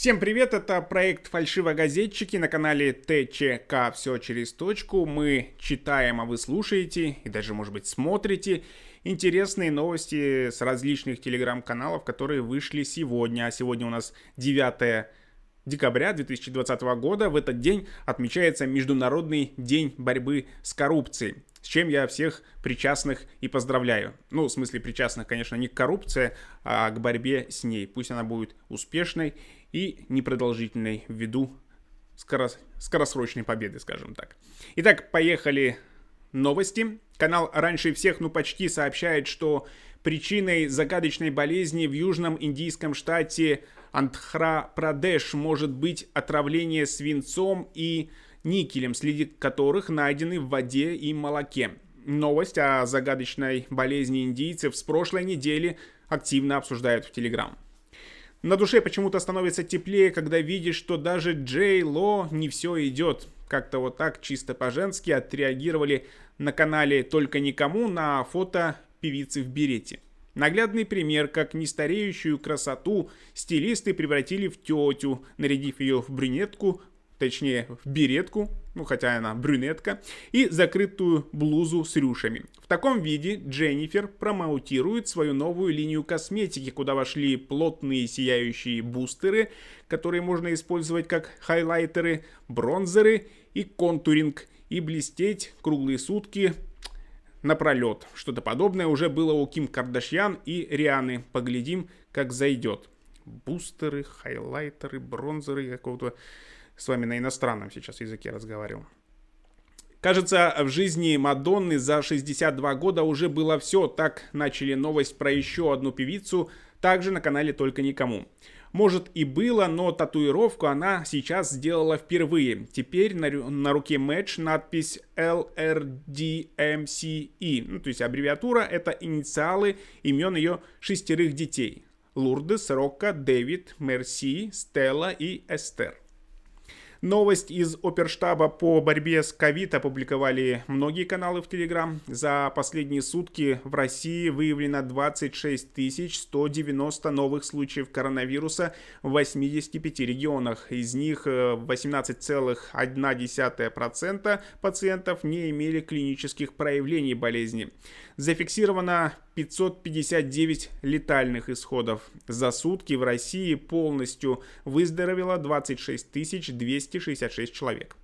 Всем привет, это проект «Фальшивогазетчики» на канале ТЧК «Все через точку». Мы читаем, а вы слушаете и даже, может быть, смотрите интересные новости с различных телеграм-каналов, которые вышли сегодня. А сегодня у нас 9 декабря 2020 года. В этот день отмечается Международный день борьбы с коррупцией. С чем я всех причастных и поздравляю. Ну, в смысле причастных, конечно, не к коррупции, а к борьбе с ней. Пусть она будет успешной и непродолжительной ввиду скорос... скоросрочной победы, скажем так. Итак, поехали новости. Канал «Раньше всех, ну почти» сообщает, что причиной загадочной болезни в южном индийском штате Андхра-Прадеш может быть отравление свинцом и никелем, следы которых найдены в воде и молоке. Новость о загадочной болезни индийцев с прошлой недели активно обсуждают в Телеграм. На душе почему-то становится теплее, когда видишь, что даже Джей Ло не все идет. Как-то вот так чисто по-женски отреагировали на канале «Только никому» на фото певицы в берете. Наглядный пример, как нестареющую красоту стилисты превратили в тетю, нарядив ее в брюнетку, точнее в беретку, ну хотя она брюнетка, и закрытую блузу с рюшами. В таком виде Дженнифер промоутирует свою новую линию косметики, куда вошли плотные сияющие бустеры, которые можно использовать как хайлайтеры, бронзеры и контуринг, и блестеть круглые сутки напролет. Что-то подобное уже было у Ким Кардашьян и Рианы. Поглядим, как зайдет. Бустеры, хайлайтеры, бронзеры какого-то с вами на иностранном сейчас языке разговаривал. Кажется, в жизни Мадонны за 62 года уже было все. Так начали новость про еще одну певицу, также на канале «Только никому». Может и было, но татуировку она сейчас сделала впервые. Теперь на, на руке Мэтч надпись LRDMCE. Ну, то есть аббревиатура это инициалы имен ее шестерых детей. Лурдес, Рокко, Дэвид, Мерси, Стелла и Эстер. Новость из оперштаба по борьбе с ковид опубликовали многие каналы в Телеграм. За последние сутки в России выявлено 26 190 новых случаев коронавируса в 85 регионах. Из них 18,1% э, пациентов не имели клинических проявлений болезни. Зафиксировано 559 летальных исходов. За сутки в России полностью выздоровело 26 266 человек.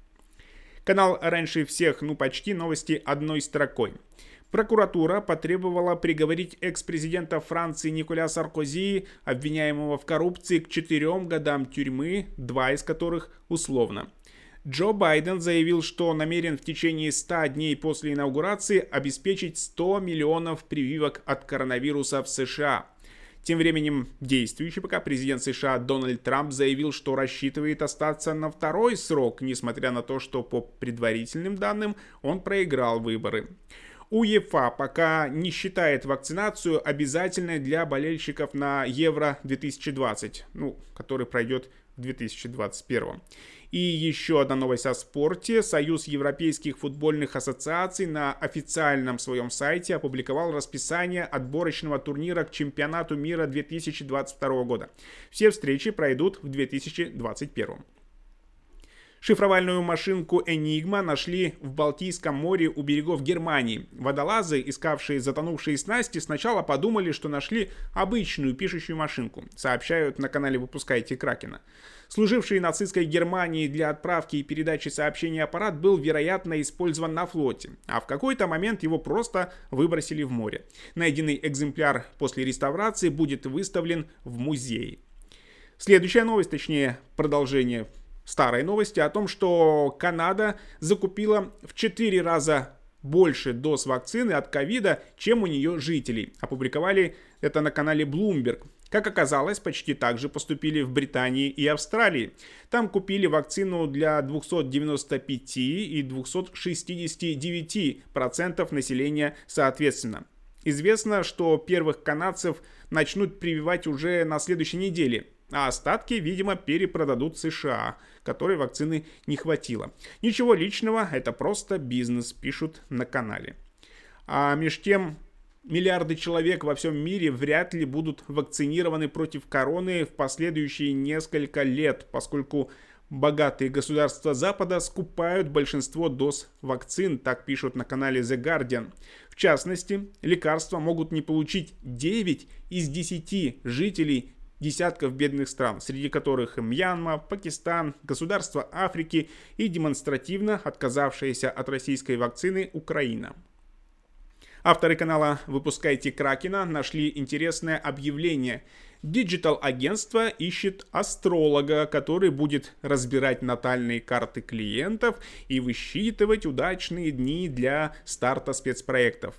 Канал раньше всех, ну почти, новости одной строкой. Прокуратура потребовала приговорить экс-президента Франции Николя Саркози, обвиняемого в коррупции, к четырем годам тюрьмы, два из которых условно. Джо Байден заявил, что намерен в течение 100 дней после инаугурации обеспечить 100 миллионов прививок от коронавируса в США. Тем временем действующий пока президент США Дональд Трамп заявил, что рассчитывает остаться на второй срок, несмотря на то, что по предварительным данным он проиграл выборы. УЕФА пока не считает вакцинацию обязательной для болельщиков на Евро 2020, ну, который пройдет в 2021. И еще одна новость о спорте. Союз европейских футбольных ассоциаций на официальном своем сайте опубликовал расписание отборочного турнира к чемпионату мира 2022 года. Все встречи пройдут в 2021. Шифровальную машинку Enigma нашли в Балтийском море у берегов Германии. Водолазы, искавшие затонувшие снасти, сначала подумали, что нашли обычную пишущую машинку, сообщают на канале «Выпускайте Кракена». Служивший нацистской Германии для отправки и передачи сообщений аппарат был, вероятно, использован на флоте, а в какой-то момент его просто выбросили в море. Найденный экземпляр после реставрации будет выставлен в музее. Следующая новость, точнее продолжение старой новости о том, что Канада закупила в 4 раза больше доз вакцины от ковида, чем у нее жителей. Опубликовали это на канале Bloomberg. Как оказалось, почти так же поступили в Британии и Австралии. Там купили вакцину для 295 и 269% населения соответственно. Известно, что первых канадцев начнут прививать уже на следующей неделе, а остатки, видимо, перепродадут США, которой вакцины не хватило. Ничего личного, это просто бизнес, пишут на канале. А меж тем миллиарды человек во всем мире вряд ли будут вакцинированы против короны в последующие несколько лет, поскольку богатые государства Запада скупают большинство доз вакцин, так пишут на канале The Guardian. В частности, лекарства могут не получить 9 из 10 жителей десятков бедных стран, среди которых Мьянма, Пакистан, государства Африки и демонстративно отказавшаяся от российской вакцины Украина. Авторы канала «Выпускайте Кракена» нашли интересное объявление. Диджитал-агентство ищет астролога, который будет разбирать натальные карты клиентов и высчитывать удачные дни для старта спецпроектов.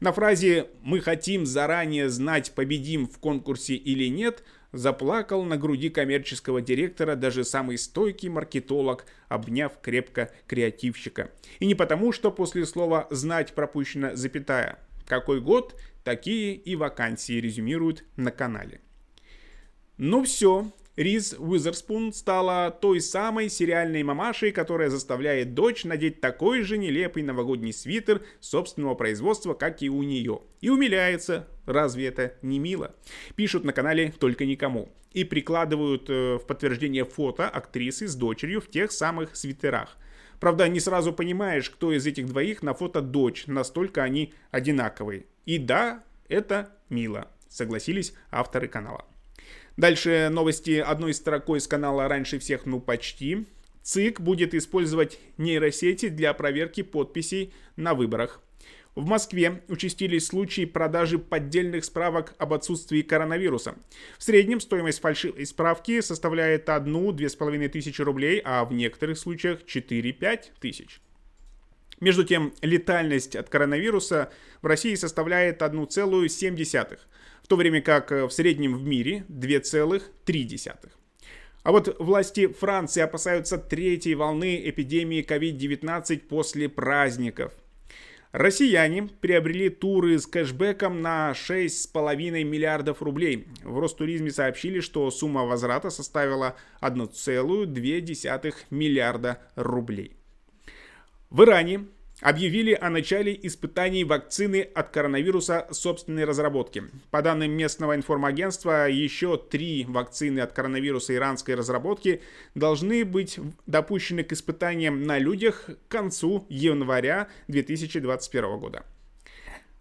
На фразе «Мы хотим заранее знать, победим в конкурсе или нет» заплакал на груди коммерческого директора даже самый стойкий маркетолог, обняв крепко креативщика. И не потому, что после слова «знать» пропущена запятая. Какой год, такие и вакансии резюмируют на канале. Ну все, Риз Уизерспун стала той самой сериальной мамашей, которая заставляет дочь надеть такой же нелепый новогодний свитер собственного производства, как и у нее. И умиляется, разве это не мило? Пишут на канале «Только никому». И прикладывают э, в подтверждение фото актрисы с дочерью в тех самых свитерах. Правда, не сразу понимаешь, кто из этих двоих на фото дочь, настолько они одинаковые. И да, это мило, согласились авторы канала. Дальше новости одной строкой с канала «Раньше всех, ну почти». ЦИК будет использовать нейросети для проверки подписей на выборах. В Москве участились случаи продажи поддельных справок об отсутствии коронавируса. В среднем стоимость фальшивой справки составляет 1-2,5 тысячи рублей, а в некоторых случаях 4-5 тысяч. Между тем, летальность от коронавируса в России составляет 1,7 в то время как э, в среднем в мире 2,3. А вот власти Франции опасаются третьей волны эпидемии COVID-19 после праздников. Россияне приобрели туры с кэшбэком на 6,5 миллиардов рублей. В Ростуризме сообщили, что сумма возврата составила 1,2 миллиарда рублей. В Иране объявили о начале испытаний вакцины от коронавируса собственной разработки. По данным местного информагентства, еще три вакцины от коронавируса иранской разработки должны быть допущены к испытаниям на людях к концу января 2021 года.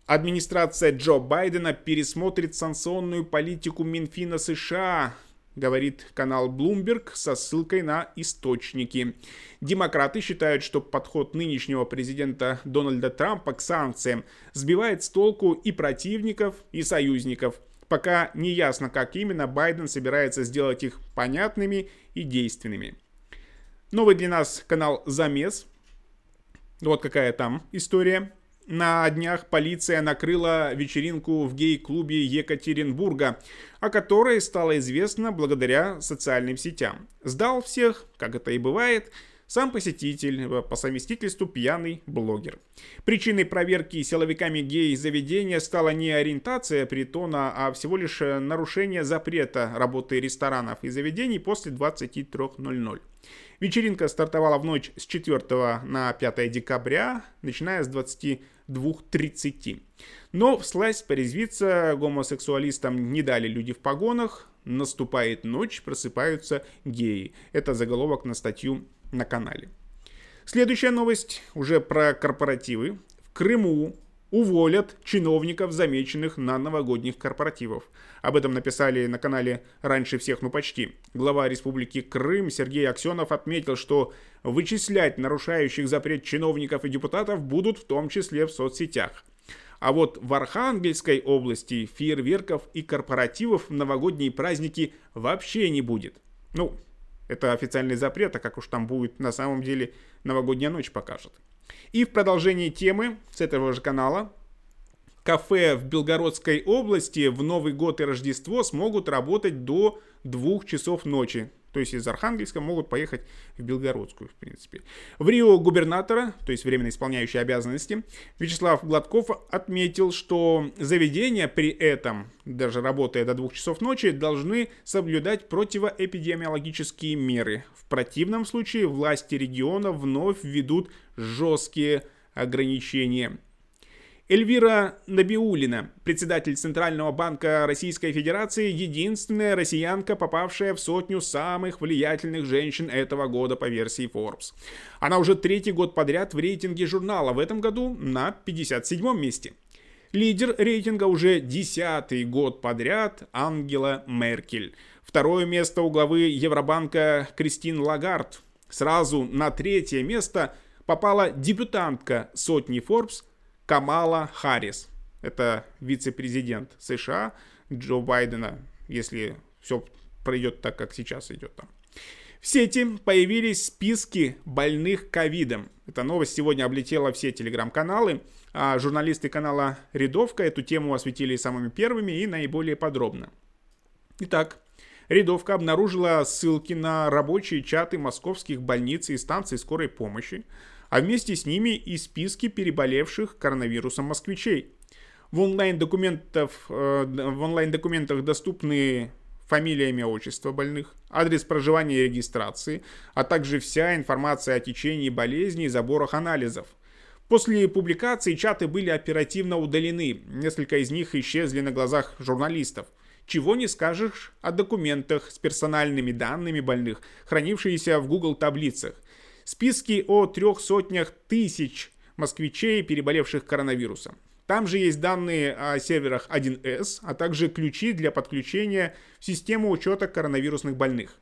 Администрация Джо Байдена пересмотрит санкционную политику Минфина США, говорит канал Bloomberg со ссылкой на источники. Демократы считают, что подход нынешнего президента Дональда Трампа к санкциям сбивает с толку и противников, и союзников. Пока не ясно, как именно Байден собирается сделать их понятными и действенными. Новый для нас канал Замес. Вот какая там история. На днях полиция накрыла вечеринку в гей-клубе Екатеринбурга, о которой стало известно благодаря социальным сетям. Сдал всех, как это и бывает, сам посетитель, по совместительству пьяный блогер. Причиной проверки силовиками гей-заведения стала не ориентация притона, а всего лишь нарушение запрета работы ресторанов и заведений после 23.00. Вечеринка стартовала в ночь с 4 на 5 декабря, начиная с 22.30. Но всласть порезвиться гомосексуалистам не дали люди в погонах, наступает ночь, просыпаются геи. Это заголовок на статью на канале. Следующая новость уже про корпоративы. В Крыму уволят чиновников, замеченных на новогодних корпоративах. Об этом написали на канале «Раньше всех, ну почти». Глава Республики Крым Сергей Аксенов отметил, что вычислять нарушающих запрет чиновников и депутатов будут в том числе в соцсетях. А вот в Архангельской области фейерверков и корпоративов в новогодние праздники вообще не будет. Ну, это официальный запрет, а как уж там будет на самом деле новогодняя ночь покажет. И в продолжении темы с этого же канала кафе в Белгородской области в Новый год и Рождество смогут работать до 2 часов ночи. То есть из Архангельска могут поехать в Белгородскую, в принципе. В Рио губернатора, то есть временно исполняющий обязанности, Вячеслав Гладков отметил, что заведения при этом, даже работая до двух часов ночи, должны соблюдать противоэпидемиологические меры. В противном случае власти региона вновь введут жесткие ограничения. Эльвира Набиулина, председатель Центрального банка Российской Федерации, единственная россиянка, попавшая в сотню самых влиятельных женщин этого года по версии Forbes. Она уже третий год подряд в рейтинге журнала, в этом году на 57 месте. Лидер рейтинга уже десятый год подряд Ангела Меркель. Второе место у главы Евробанка Кристин Лагард. Сразу на третье место попала дебютантка сотни Forbes Камала Харрис. Это вице-президент США Джо Байдена, если все пройдет так, как сейчас идет там. В сети появились списки больных ковидом. Эта новость сегодня облетела все телеграм-каналы, а журналисты канала «Рядовка» эту тему осветили самыми первыми и наиболее подробно. Итак, Рядовка обнаружила ссылки на рабочие чаты московских больниц и станций скорой помощи, а вместе с ними и списки переболевших коронавирусом москвичей. В онлайн-документах, э, в онлайн-документах доступны фамилия, имя, отчество больных, адрес проживания и регистрации, а также вся информация о течении болезни и заборах анализов. После публикации чаты были оперативно удалены, несколько из них исчезли на глазах журналистов. Чего не скажешь о документах с персональными данными больных, хранившиеся в Google таблицах. Списки о трех сотнях тысяч москвичей, переболевших коронавирусом. Там же есть данные о серверах 1С, а также ключи для подключения в систему учета коронавирусных больных.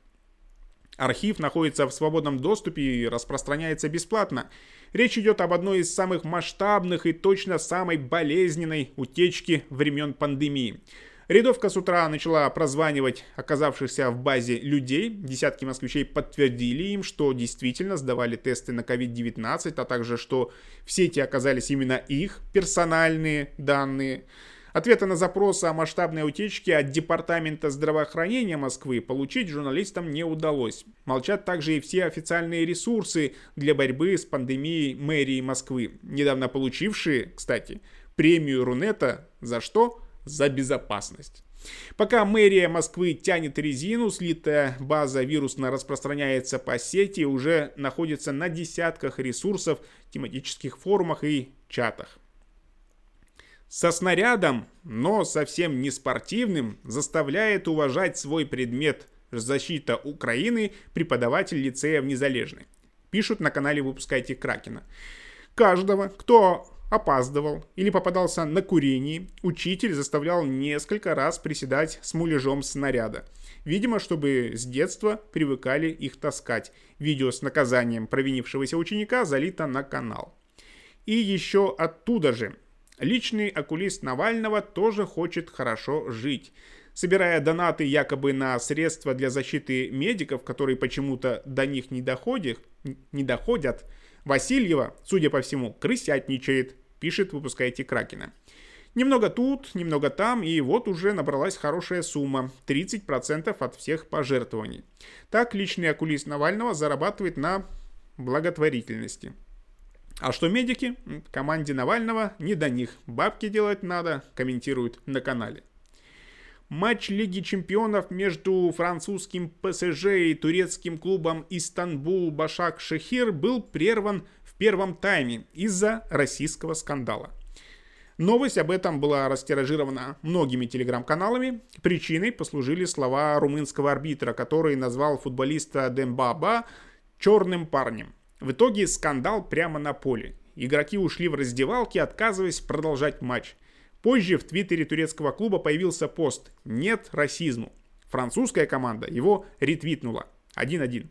Архив находится в свободном доступе и распространяется бесплатно. Речь идет об одной из самых масштабных и точно самой болезненной утечки времен пандемии. Рядовка с утра начала прозванивать оказавшихся в базе людей. Десятки москвичей подтвердили им, что действительно сдавали тесты на COVID-19, а также что в сети оказались именно их персональные данные. Ответа на запросы о масштабной утечке от Департамента здравоохранения Москвы получить журналистам не удалось. Молчат также и все официальные ресурсы для борьбы с пандемией мэрии Москвы, недавно получившие, кстати, премию Рунета за что? За безопасность. Пока мэрия Москвы тянет резину, слитая база вирусно распространяется по сети, уже находится на десятках ресурсов, тематических форумах и чатах. Со снарядом, но совсем не спортивным, заставляет уважать свой предмет «Защита Украины» преподаватель лицея в Незалежной. Пишут на канале «Выпускайте Кракена». Каждого, кто опаздывал или попадался на курении, учитель заставлял несколько раз приседать с муляжом снаряда. Видимо, чтобы с детства привыкали их таскать. Видео с наказанием провинившегося ученика залито на канал. И еще оттуда же. Личный окулист Навального тоже хочет хорошо жить. Собирая донаты якобы на средства для защиты медиков, которые почему-то до них не доходят, не доходят Васильева, судя по всему, крысятничает, пишет «Выпускайте Кракена». Немного тут, немного там, и вот уже набралась хорошая сумма – 30% от всех пожертвований. Так личный окулист Навального зарабатывает на благотворительности. А что медики? Команде Навального не до них. Бабки делать надо, комментируют на канале. Матч Лиги Чемпионов между французским ПСЖ и турецким клубом Истанбул Башак Шехир был прерван первом тайме из-за российского скандала. Новость об этом была растиражирована многими телеграм-каналами. Причиной послужили слова румынского арбитра, который назвал футболиста Дембаба черным парнем. В итоге скандал прямо на поле. Игроки ушли в раздевалки, отказываясь продолжать матч. Позже в твиттере турецкого клуба появился пост «Нет расизму». Французская команда его ретвитнула. 1-1.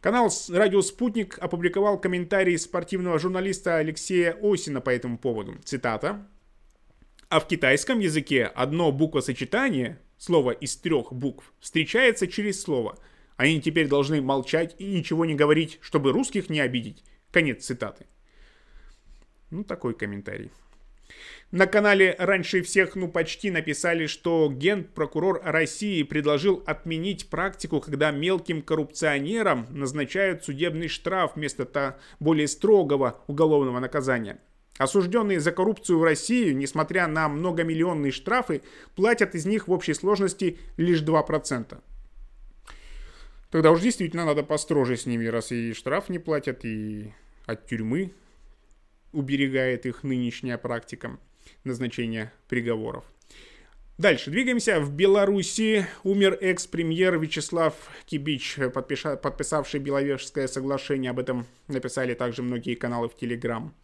Канал «Радио Спутник» опубликовал комментарий спортивного журналиста Алексея Осина по этому поводу. Цитата. А в китайском языке одно буквосочетание, слово из трех букв, встречается через слово. Они теперь должны молчать и ничего не говорить, чтобы русских не обидеть. Конец цитаты. Ну, такой комментарий. На канале раньше всех, ну почти написали, что генпрокурор России предложил отменить практику, когда мелким коррупционерам назначают судебный штраф вместо то более строгого уголовного наказания. Осужденные за коррупцию в России, несмотря на многомиллионные штрафы, платят из них в общей сложности лишь 2%. Тогда уж действительно надо построже с ними, раз и штраф не платят, и от тюрьмы уберегает их нынешняя практика назначения приговоров. Дальше двигаемся. В Беларуси умер экс-премьер Вячеслав Кибич, подписавший Беловежское соглашение. Об этом написали также многие каналы в Телеграм.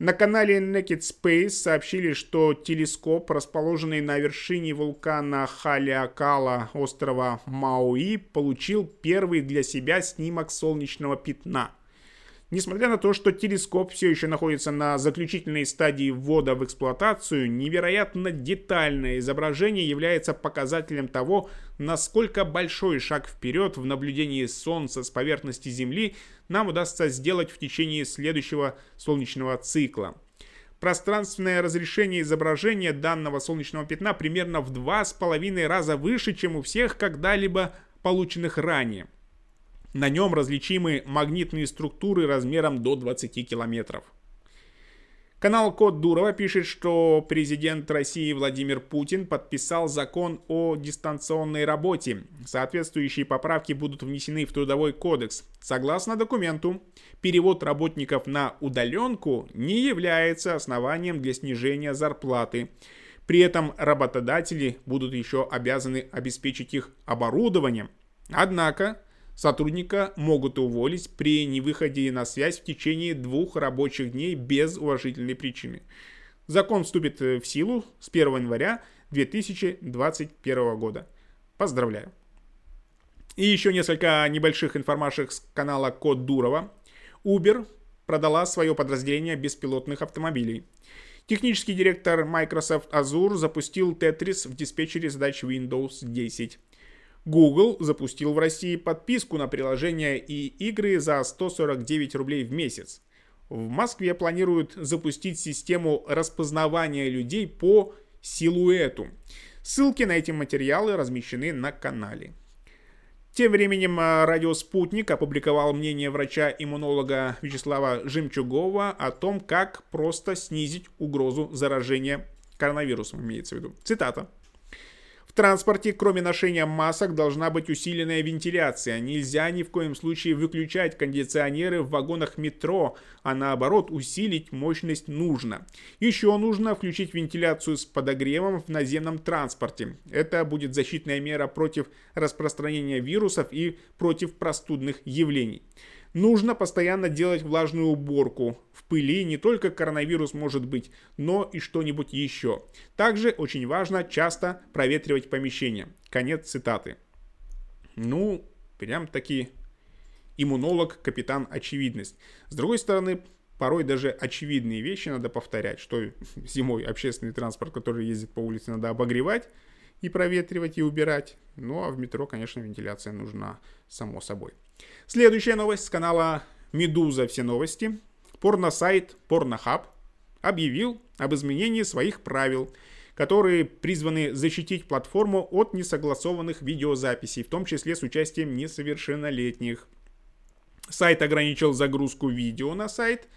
На канале Naked Space сообщили, что телескоп, расположенный на вершине вулкана Халиакала острова Мауи, получил первый для себя снимок солнечного пятна – Несмотря на то, что телескоп все еще находится на заключительной стадии ввода в эксплуатацию, невероятно детальное изображение является показателем того, насколько большой шаг вперед в наблюдении Солнца с поверхности Земли нам удастся сделать в течение следующего солнечного цикла. Пространственное разрешение изображения данного солнечного пятна примерно в два с половиной раза выше, чем у всех когда-либо полученных ранее. На нем различимы магнитные структуры размером до 20 километров. Канал Код Дурова пишет, что президент России Владимир Путин подписал закон о дистанционной работе. Соответствующие поправки будут внесены в Трудовой кодекс. Согласно документу, перевод работников на удаленку не является основанием для снижения зарплаты. При этом работодатели будут еще обязаны обеспечить их оборудованием. Однако Сотрудника могут уволить при невыходе на связь в течение двух рабочих дней без уважительной причины. Закон вступит в силу с 1 января 2021 года. Поздравляю. И еще несколько небольших информашек с канала Код Дурова. Uber продала свое подразделение беспилотных автомобилей. Технический директор Microsoft Azure запустил Tetris в диспетчере задач Windows 10. Google запустил в России подписку на приложения и игры за 149 рублей в месяц. В Москве планируют запустить систему распознавания людей по силуэту. Ссылки на эти материалы размещены на канале. Тем временем э, радио «Спутник» опубликовал мнение врача-иммунолога Вячеслава Жемчугова о том, как просто снизить угрозу заражения коронавирусом, имеется в виду. Цитата транспорте, кроме ношения масок, должна быть усиленная вентиляция. Нельзя ни в коем случае выключать кондиционеры в вагонах метро, а наоборот усилить мощность нужно. Еще нужно включить вентиляцию с подогревом в наземном транспорте. Это будет защитная мера против распространения вирусов и против простудных явлений. Нужно постоянно делать влажную уборку. В пыли не только коронавирус может быть, но и что-нибудь еще. Также очень важно часто проветривать помещение. Конец цитаты. Ну, прям таки иммунолог, капитан очевидность. С другой стороны, порой даже очевидные вещи надо повторять, что зимой общественный транспорт, который ездит по улице, надо обогревать и проветривать и убирать. Ну а в метро, конечно, вентиляция нужна само собой. Следующая новость с канала «Медуза. Все новости». Порносайт Порнохаб объявил об изменении своих правил, которые призваны защитить платформу от несогласованных видеозаписей, в том числе с участием несовершеннолетних. Сайт ограничил загрузку видео на сайт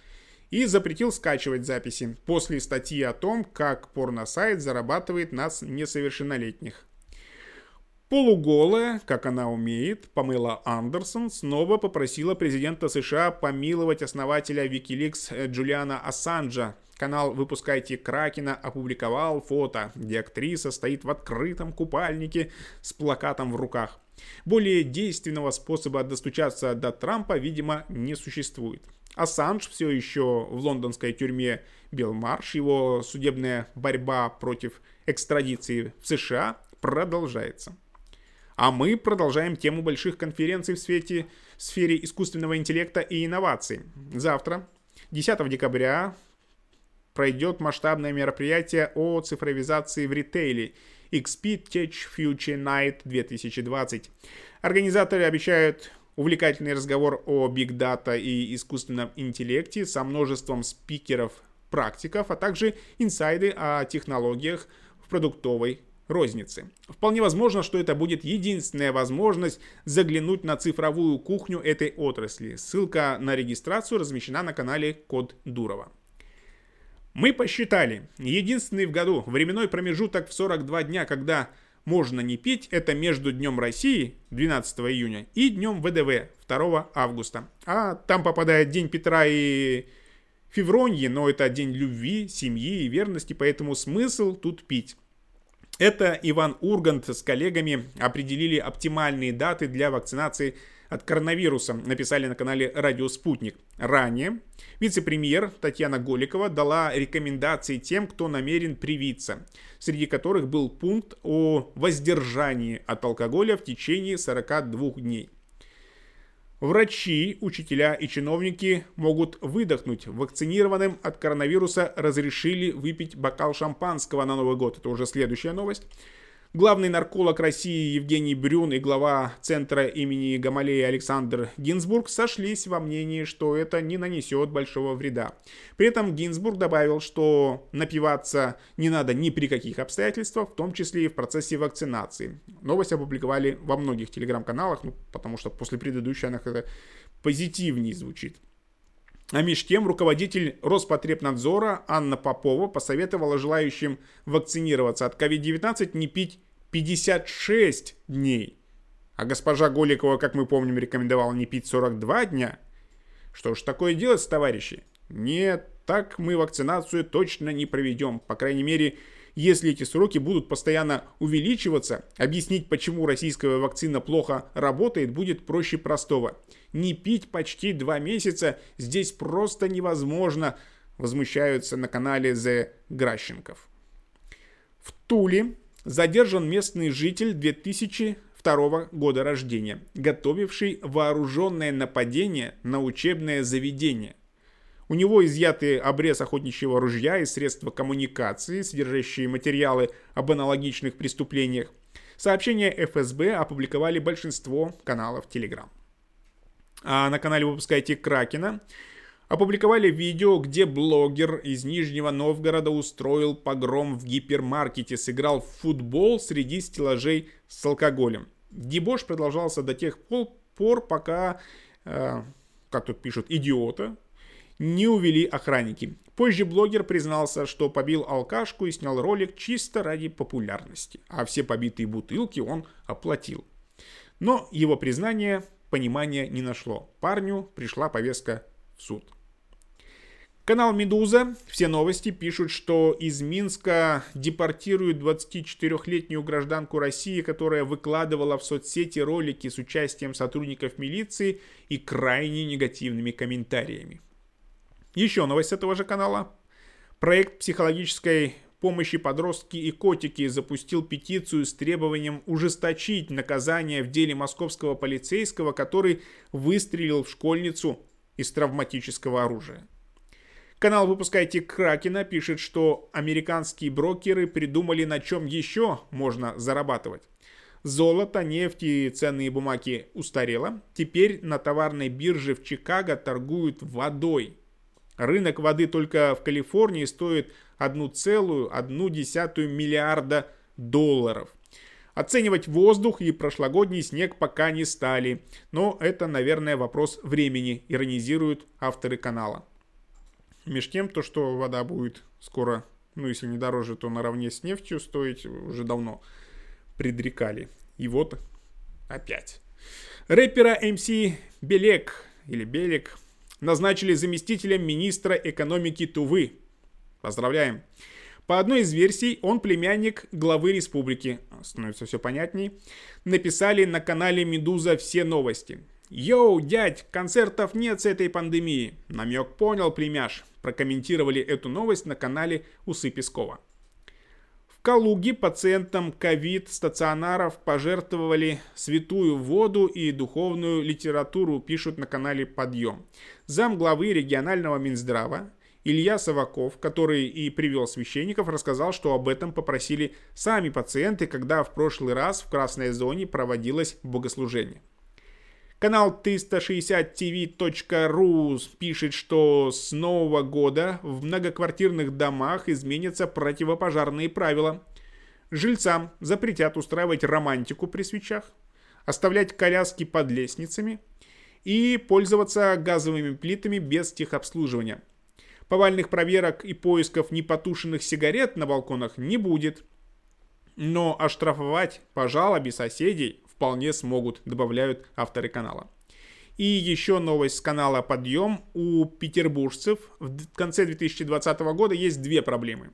и запретил скачивать записи после статьи о том, как порносайт зарабатывает на несовершеннолетних. Полуголая, как она умеет, Памела Андерсон снова попросила президента США помиловать основателя Wikileaks Джулиана Ассанджа. Канал «Выпускайте Кракена» опубликовал фото, где актриса стоит в открытом купальнике с плакатом в руках. Более действенного способа достучаться до Трампа, видимо, не существует. Ассанж все еще в лондонской тюрьме Белмарш. Его судебная борьба против экстрадиции в США продолжается. А мы продолжаем тему больших конференций в, свете, в сфере искусственного интеллекта и инноваций. Завтра, 10 декабря, пройдет масштабное мероприятие о цифровизации в ритейле XP Tech Future Night 2020. Организаторы обещают увлекательный разговор о Big Data и искусственном интеллекте со множеством спикеров, практиков, а также инсайды о технологиях в продуктовой розницы. Вполне возможно, что это будет единственная возможность заглянуть на цифровую кухню этой отрасли. Ссылка на регистрацию размещена на канале Код Дурова. Мы посчитали, единственный в году временной промежуток в 42 дня, когда можно не пить, это между Днем России 12 июня и Днем ВДВ 2 августа. А там попадает День Петра и Февронье, но это день любви, семьи и верности, поэтому смысл тут пить. Это Иван Ургант с коллегами определили оптимальные даты для вакцинации от коронавируса, написали на канале «Радио Спутник». Ранее вице-премьер Татьяна Голикова дала рекомендации тем, кто намерен привиться, среди которых был пункт о воздержании от алкоголя в течение 42 дней. Врачи, учителя и чиновники могут выдохнуть. Вакцинированным от коронавируса разрешили выпить бокал шампанского на Новый год. Это уже следующая новость. Главный нарколог России Евгений Брюн и глава Центра имени Гамалея Александр Гинзбург сошлись во мнении, что это не нанесет большого вреда. При этом Гинзбург добавил, что напиваться не надо ни при каких обстоятельствах, в том числе и в процессе вакцинации. Новость опубликовали во многих телеграм-каналах, ну, потому что после предыдущей она как-то позитивнее звучит. А меж тем руководитель Роспотребнадзора Анна Попова посоветовала желающим вакцинироваться от COVID-19 не пить 56 дней. А госпожа Голикова, как мы помним, рекомендовала не пить 42 дня. Что ж такое делать, товарищи? Нет, так мы вакцинацию точно не проведем. По крайней мере, если эти сроки будут постоянно увеличиваться, объяснить, почему российская вакцина плохо работает, будет проще простого. Не пить почти два месяца здесь просто невозможно, возмущаются на канале The Гращенков. В Туле задержан местный житель 2002 года рождения, готовивший вооруженное нападение на учебное заведение. У него изъяты обрез охотничьего ружья и средства коммуникации, содержащие материалы об аналогичных преступлениях. Сообщения ФСБ опубликовали большинство каналов Telegram. А на канале выпускайте Кракена опубликовали видео, где блогер из Нижнего Новгорода устроил погром в гипермаркете, сыграл в футбол среди стеллажей с алкоголем. Дебош продолжался до тех пор, пока, э, как тут пишут, идиота не увели охранники. Позже блогер признался, что побил алкашку и снял ролик чисто ради популярности, а все побитые бутылки он оплатил. Но его признание понимания не нашло. Парню пришла повестка в суд. Канал «Медуза». Все новости пишут, что из Минска депортируют 24-летнюю гражданку России, которая выкладывала в соцсети ролики с участием сотрудников милиции и крайне негативными комментариями. Еще новость с этого же канала. Проект психологической помощи подростки и котики запустил петицию с требованием ужесточить наказание в деле московского полицейского, который выстрелил в школьницу из травматического оружия. Канал «Выпускайте Кракена» пишет, что американские брокеры придумали, на чем еще можно зарабатывать. Золото, нефть и ценные бумаги устарело. Теперь на товарной бирже в Чикаго торгуют водой. Рынок воды только в Калифорнии стоит 1,1 миллиарда долларов. Оценивать воздух и прошлогодний снег пока не стали, но это, наверное, вопрос времени, иронизируют авторы канала. Меж тем, то, что вода будет скоро, ну если не дороже, то наравне с нефтью стоить, уже давно предрекали. И вот опять. Рэпера MC Белек или Белек назначили заместителем министра экономики Тувы. Поздравляем. По одной из версий, он племянник главы республики. Становится все понятней. Написали на канале Медуза все новости. «Йоу, дядь, концертов нет с этой пандемии!» Намек понял, племяш. Прокомментировали эту новость на канале Усы Пескова. В Калуге пациентам ковид стационаров пожертвовали святую воду и духовную литературу, пишут на канале Подъем. Зам главы регионального Минздрава Илья Саваков, который и привел священников, рассказал, что об этом попросили сами пациенты, когда в прошлый раз в красной зоне проводилось богослужение. Канал 360tv.ru пишет, что с нового года в многоквартирных домах изменятся противопожарные правила. Жильцам запретят устраивать романтику при свечах, оставлять коляски под лестницами и пользоваться газовыми плитами без техобслуживания. Повальных проверок и поисков непотушенных сигарет на балконах не будет. Но оштрафовать по жалобе соседей вполне смогут, добавляют авторы канала. И еще новость с канала «Подъем». У петербуржцев в конце 2020 года есть две проблемы.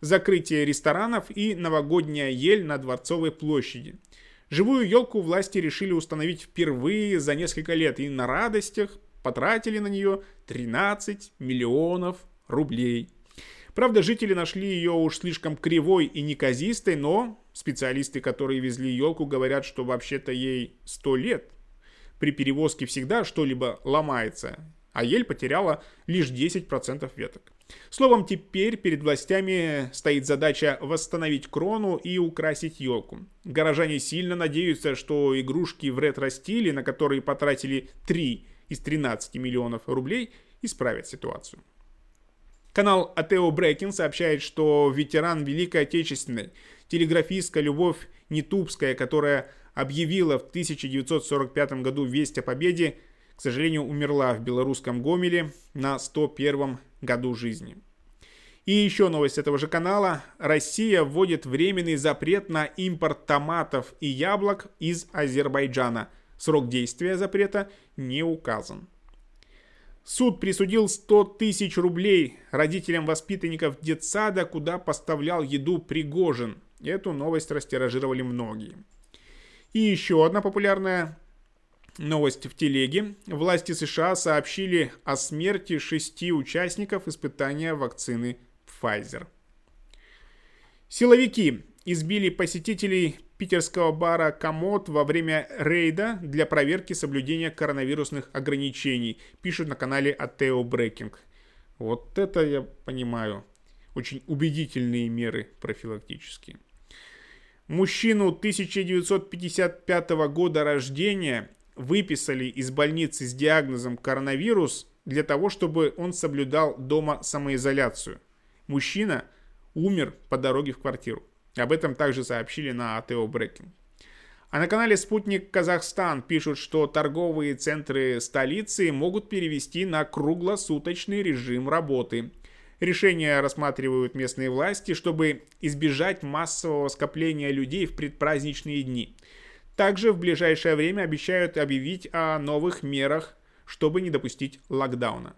Закрытие ресторанов и новогодняя ель на Дворцовой площади. Живую елку власти решили установить впервые за несколько лет и на радостях потратили на нее 13 миллионов рублей. Правда, жители нашли ее уж слишком кривой и неказистой, но специалисты, которые везли елку, говорят, что вообще-то ей 100 лет. При перевозке всегда что-либо ломается, а ель потеряла лишь 10% веток. Словом, теперь перед властями стоит задача восстановить крону и украсить елку. Горожане сильно надеются, что игрушки в ретро-стиле, на которые потратили 3 из 13 миллионов рублей, исправят ситуацию. Канал Атео Брекин сообщает, что ветеран Великой Отечественной, телеграфистка Любовь Нетубская, которая объявила в 1945 году весть о победе, к сожалению, умерла в белорусском Гомеле на 101 году жизни. И еще новость этого же канала. Россия вводит временный запрет на импорт томатов и яблок из Азербайджана. Срок действия запрета не указан. Суд присудил 100 тысяч рублей родителям воспитанников детсада, куда поставлял еду Пригожин. Эту новость растиражировали многие. И еще одна популярная новость в телеге. Власти США сообщили о смерти шести участников испытания вакцины Pfizer. Силовики избили посетителей питерского бара «Комод» во время рейда для проверки соблюдения коронавирусных ограничений, пишут на канале Атео Брекинг. Вот это я понимаю. Очень убедительные меры профилактические. Мужчину 1955 года рождения выписали из больницы с диагнозом коронавирус для того, чтобы он соблюдал дома самоизоляцию. Мужчина умер по дороге в квартиру. Об этом также сообщили на АТО Брекинг. А на канале «Спутник Казахстан» пишут, что торговые центры столицы могут перевести на круглосуточный режим работы. Решение рассматривают местные власти, чтобы избежать массового скопления людей в предпраздничные дни. Также в ближайшее время обещают объявить о новых мерах, чтобы не допустить локдауна.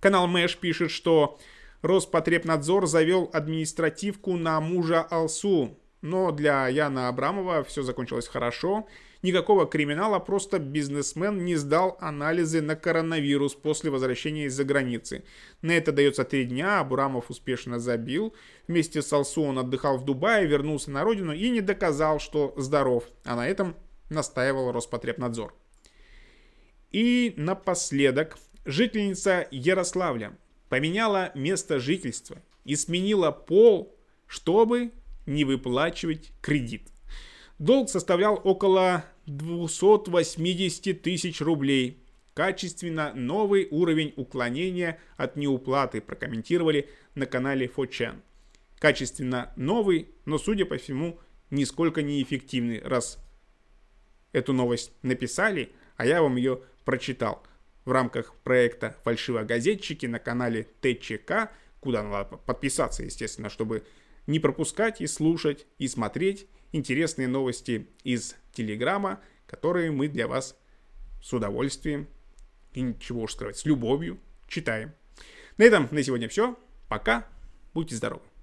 Канал Мэш пишет, что Роспотребнадзор завел административку на мужа Алсу, но для Яна Абрамова все закончилось хорошо. Никакого криминала, просто бизнесмен не сдал анализы на коронавирус после возвращения из-за границы. На это дается три дня, Абрамов успешно забил. Вместе с Алсу он отдыхал в Дубае, вернулся на родину и не доказал, что здоров. А на этом настаивал Роспотребнадзор. И напоследок, жительница Ярославля поменяла место жительства и сменила пол, чтобы не выплачивать кредит. Долг составлял около 280 тысяч рублей. Качественно новый уровень уклонения от неуплаты прокомментировали на канале Фочан. Качественно новый, но, судя по всему, нисколько неэффективный, раз эту новость написали, а я вам ее прочитал – в рамках проекта «Фальшивогазетчики» на канале ТЧК, куда надо подписаться, естественно, чтобы не пропускать и слушать, и смотреть интересные новости из Телеграма, которые мы для вас с удовольствием и ничего уж скрывать, с любовью читаем. На этом на сегодня все. Пока. Будьте здоровы.